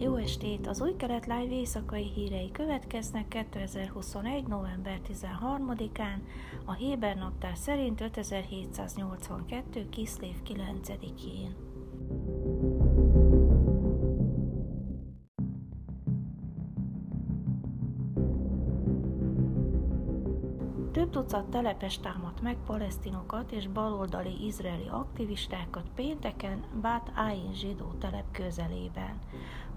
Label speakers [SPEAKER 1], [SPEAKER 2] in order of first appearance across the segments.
[SPEAKER 1] Jó estét! Az új kelet live éjszakai hírei következnek 2021. november 13-án, a Héber naptár szerint 5782. Kiszlév 9-én. Több tucat telepes támadt meg palesztinokat és baloldali izraeli aktivistákat pénteken Bát Ain zsidó telep közelében.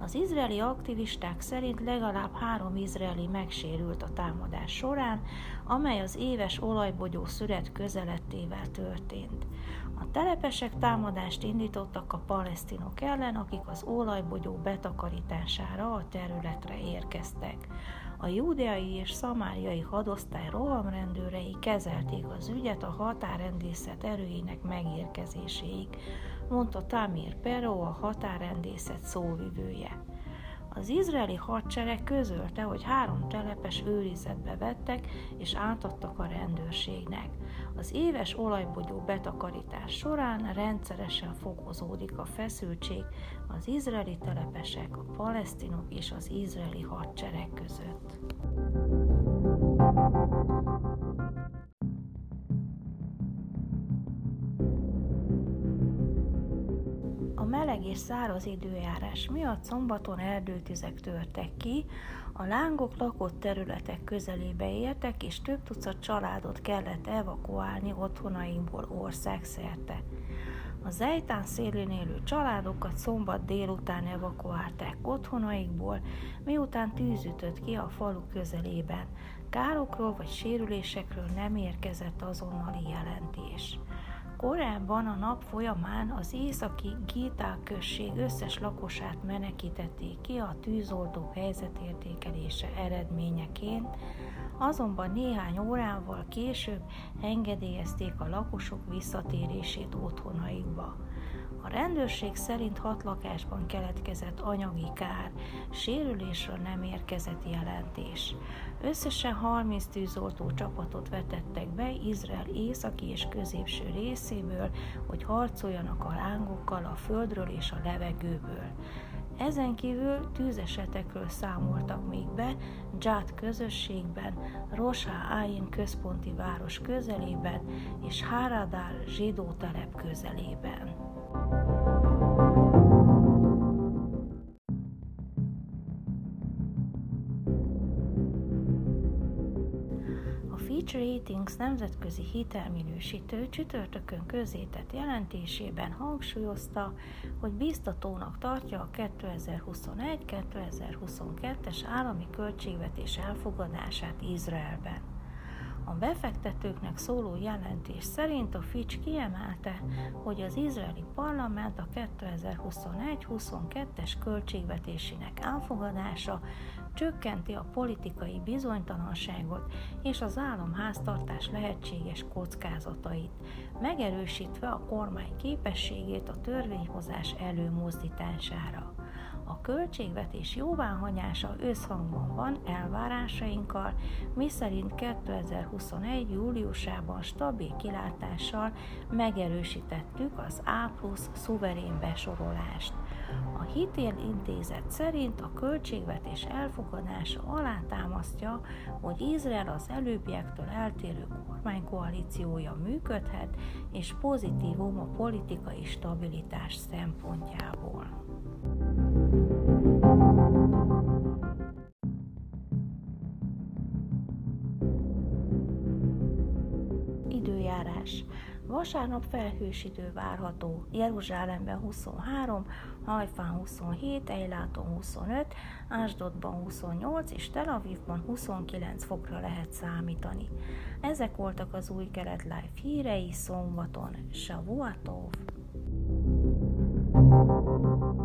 [SPEAKER 1] Az izraeli aktivisták szerint legalább három izraeli megsérült a támadás során, amely az éves olajbogyó szület közelettével történt. A telepesek támadást indítottak a palesztinok ellen, akik az olajbogyó betakarítására a területre érkeztek. A júdeai és szamáriai hadosztály rohamrendőrei kezelték az ügyet a határrendészet erőinek megérkezéséig, mondta Tamir Pero, a határrendészet szóvivője. Az izraeli hadsereg közölte, hogy három telepes őrizetbe vettek és átadtak a rendőrségnek. Az éves olajbogyó betakarítás során rendszeresen fokozódik a feszültség az izraeli telepesek, a palesztinok és az izraeli hadsereg között. Meleg és száraz időjárás miatt szombaton erdőtüzek törtek ki, a lángok lakott területek közelébe értek, és több tucat családot kellett evakuálni otthonaimból országszerte. A Zejtán szélén élő családokat szombat délután evakuálták otthonaikból, miután tűz ütött ki a falu közelében. Károkról vagy sérülésekről nem érkezett azonnali jelentés. Korábban a nap folyamán az északi Gítá község összes lakosát menekítették ki a tűzoltó helyzetértékelése eredményeként, azonban néhány órával később engedélyezték a lakosok visszatérését otthonaikba. A rendőrség szerint hat lakásban keletkezett anyagi kár, sérülésről nem érkezett jelentés. Összesen 30 tűzoltó csapatot vetettek be Izrael északi és középső részéből, hogy harcoljanak a lángokkal a földről és a levegőből. Ezen kívül tűzesetekről számoltak még be Dzsát közösségben, Rosá Ain központi város közelében és Háradár zsidó telep közelében. Fitch Ratings nemzetközi hitelminősítő csütörtökön közzétett jelentésében hangsúlyozta, hogy biztatónak tartja a 2021-2022-es állami költségvetés elfogadását Izraelben. A befektetőknek szóló jelentés szerint a Fitch kiemelte, hogy az izraeli parlament a 2021-22-es költségvetésének elfogadása csökkenti a politikai bizonytalanságot és az államháztartás lehetséges kockázatait, megerősítve a kormány képességét a törvényhozás előmozdítására. A költségvetés jóváhagyása összhangban van elvárásainkkal, miszerint 2021. júliusában stabil kilátással megerősítettük az A plusz szuverén besorolást. A Hitél szerint a költségvetés elfogadása alátámasztja, hogy Izrael az előbbiektől eltérő kormánykoalíciója működhet, és pozitívum a politikai stabilitás szempontjából. időjárás. Vasárnap felhős idő várható. Jeruzsálemben 23, Hajfán 27, Ejláton 25, Ásdodban 28 és Tel Avivban 29 fokra lehet számítani. Ezek voltak az új kelet life hírei szombaton. Shavuatov! thank you